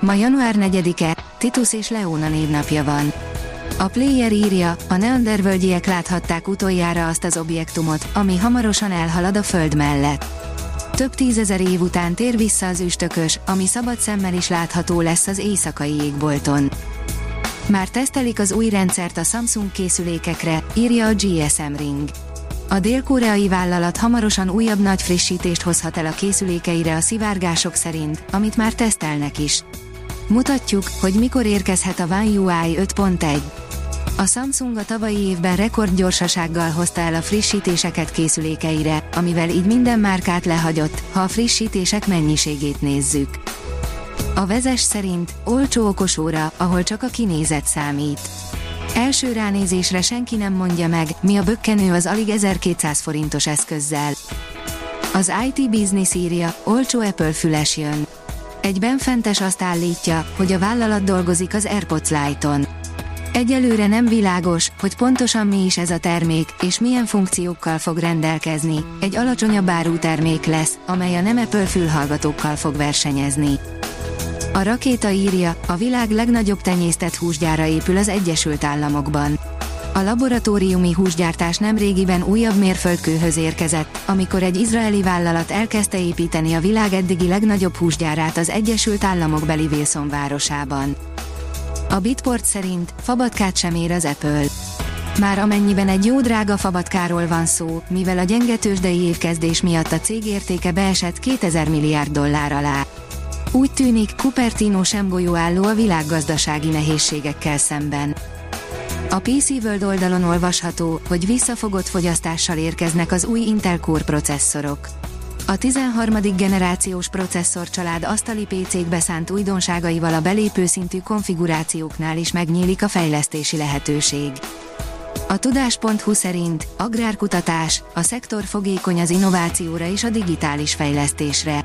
Ma január 4-e, Titus és Leona névnapja van. A player írja, a neandervölgyiek láthatták utoljára azt az objektumot, ami hamarosan elhalad a Föld mellett. Több tízezer év után tér vissza az üstökös, ami szabad szemmel is látható lesz az éjszakai égbolton. Már tesztelik az új rendszert a Samsung készülékekre, írja a GSM Ring. A dél-koreai vállalat hamarosan újabb nagy frissítést hozhat el a készülékeire a szivárgások szerint, amit már tesztelnek is. Mutatjuk, hogy mikor érkezhet a One UI 5.1. A Samsung a tavalyi évben rekordgyorsasággal hozta el a frissítéseket készülékeire, amivel így minden márkát lehagyott, ha a frissítések mennyiségét nézzük. A vezes szerint olcsó okosóra, ahol csak a kinézet számít. Első ránézésre senki nem mondja meg, mi a bökkenő az alig 1200 forintos eszközzel. Az IT Business írja, olcsó Apple füles jön. Egy benfentes azt állítja, hogy a vállalat dolgozik az AirPods Lite-on. Egyelőre nem világos, hogy pontosan mi is ez a termék, és milyen funkciókkal fog rendelkezni. Egy alacsonyabb árú termék lesz, amely a nem Apple fülhallgatókkal fog versenyezni. A rakéta írja, a világ legnagyobb tenyésztett húsgyára épül az Egyesült Államokban. A laboratóriumi húsgyártás nemrégiben újabb mérföldkőhöz érkezett, amikor egy izraeli vállalat elkezdte építeni a világ eddigi legnagyobb húsgyárát az Egyesült Államok beli Wilson városában. A Bitport szerint fabatkát sem ér az Apple. Már amennyiben egy jó drága fabatkáról van szó, mivel a gyenge évkezdés miatt a cég értéke beesett 2000 milliárd dollár alá. Úgy tűnik, Cupertino sem golyóálló a világgazdasági nehézségekkel szemben. A PC World oldalon olvasható, hogy visszafogott fogyasztással érkeznek az új Intel Core processzorok. A 13. generációs processzorcsalád asztali PC-k beszánt újdonságaival a belépő szintű konfigurációknál is megnyílik a fejlesztési lehetőség. A tudás.hu szerint agrárkutatás, a szektor fogékony az innovációra és a digitális fejlesztésre.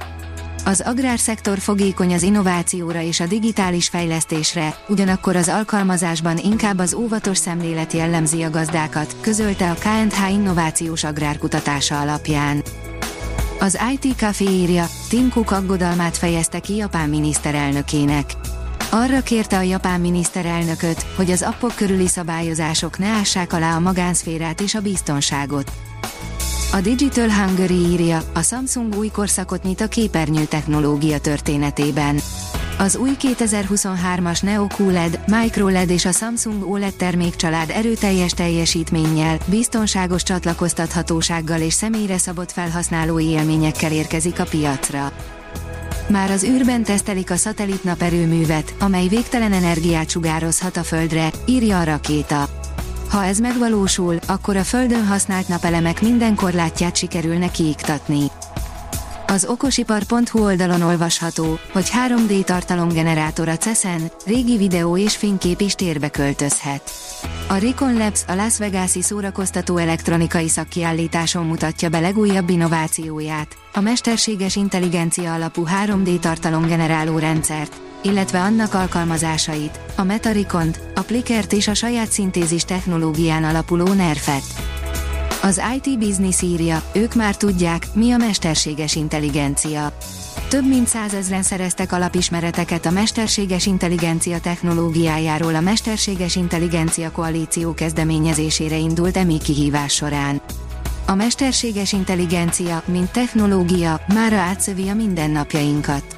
Az agrárszektor fogékony az innovációra és a digitális fejlesztésre, ugyanakkor az alkalmazásban inkább az óvatos szemlélet jellemzi a gazdákat, közölte a KNH innovációs agrárkutatása alapján. Az IT Café írja, Tim Cook aggodalmát fejezte ki Japán miniszterelnökének. Arra kérte a japán miniszterelnököt, hogy az appok körüli szabályozások ne ássák alá a magánszférát és a biztonságot. A Digital Hungary írja, a Samsung új korszakot nyit a képernyő technológia történetében. Az új 2023-as Neo QLED, MicroLED és a Samsung OLED termékcsalád erőteljes teljesítménnyel, biztonságos csatlakoztathatósággal és személyre szabott felhasználói élményekkel érkezik a piacra. Már az űrben tesztelik a szatellit naperőművet, amely végtelen energiát sugározhat a Földre, írja a rakéta. Ha ez megvalósul, akkor a Földön használt napelemek minden korlátját sikerülne kiiktatni. Az okosipar.hu oldalon olvasható, hogy 3D tartalomgenerátor a CESEN, régi videó és fénykép is térbe költözhet. A Recon Labs a Las Vegas-i szórakoztató elektronikai szakkiállításon mutatja be legújabb innovációját, a mesterséges intelligencia alapú 3D tartalomgeneráló rendszert, illetve annak alkalmazásait, a Metarikont, a Plikert és a saját szintézis technológián alapuló Nerfet. Az IT Business írja, ők már tudják, mi a mesterséges intelligencia. Több mint százezren szereztek alapismereteket a mesterséges intelligencia technológiájáról a Mesterséges Intelligencia Koalíció kezdeményezésére indult EMI kihívás során. A mesterséges intelligencia, mint technológia, mára átszövi a mindennapjainkat.